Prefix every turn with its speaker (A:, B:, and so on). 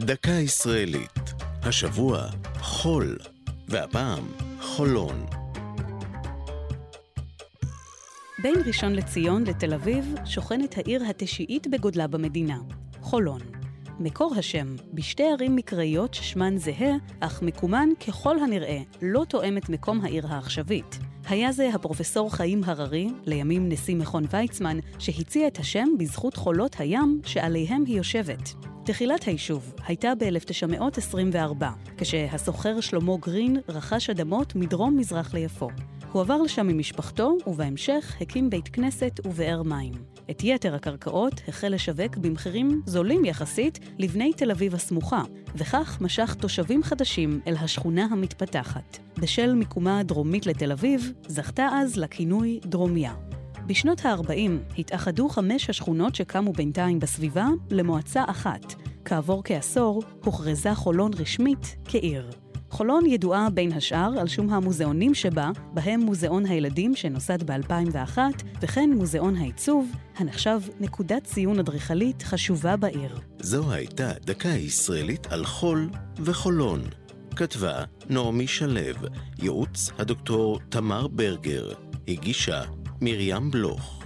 A: דקה ישראלית. השבוע חול, והפעם חולון.
B: בין ראשון לציון לתל אביב שוכנת העיר התשיעית בגודלה במדינה, חולון. מקור השם, בשתי ערים מקראיות ששמן זהה, אך מקומן ככל הנראה לא תואם את מקום העיר העכשווית. היה זה הפרופסור חיים הררי, לימים נשיא מכון ויצמן, שהציע את השם בזכות חולות הים שעליהם היא יושבת. תחילת היישוב הייתה ב-1924, כשהסוחר שלמה גרין רכש אדמות מדרום-מזרח ליפו. הוא עבר לשם עם משפחתו, ובהמשך הקים בית כנסת ובאר מים. את יתר הקרקעות החל לשווק במחירים זולים יחסית לבני תל אביב הסמוכה, וכך משך תושבים חדשים אל השכונה המתפתחת. בשל מיקומה הדרומית לתל אביב, זכתה אז לכינוי דרומיה. בשנות ה-40 התאחדו חמש השכונות שקמו בינתיים בסביבה למועצה אחת. כעבור כעשור הוכרזה חולון רשמית כעיר. חולון ידועה בין השאר על שום המוזיאונים שבה, בהם מוזיאון הילדים שנוסד ב-2001, וכן מוזיאון העיצוב, הנחשב נקודת ציון אדריכלית חשובה בעיר.
A: זו הייתה דקה ישראלית על חול וחולון. כתבה נעמי שלו, ייעוץ הדוקטור תמר ברגר, הגישה מרים בלוך.